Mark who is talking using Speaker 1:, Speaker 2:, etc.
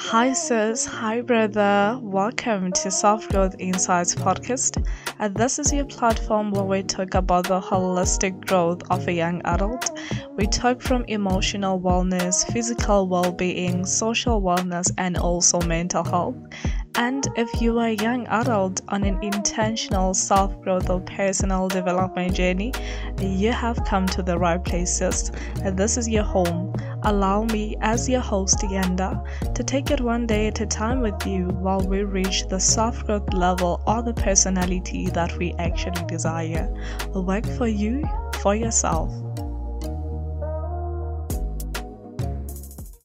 Speaker 1: Hi, sis. Hi, brother. Welcome to Self Growth Insights podcast. And this is your platform where we talk about the holistic growth of a young adult. We talk from emotional wellness, physical well being, social wellness, and also mental health. And if you are a young adult on an intentional self growth or personal development journey, you have come to the right places. And this is your home. Allow me, as your host, Ayanda, to take it one day at a time with you while we reach the self growth level or the personality that we actually desire. Work for you, for yourself.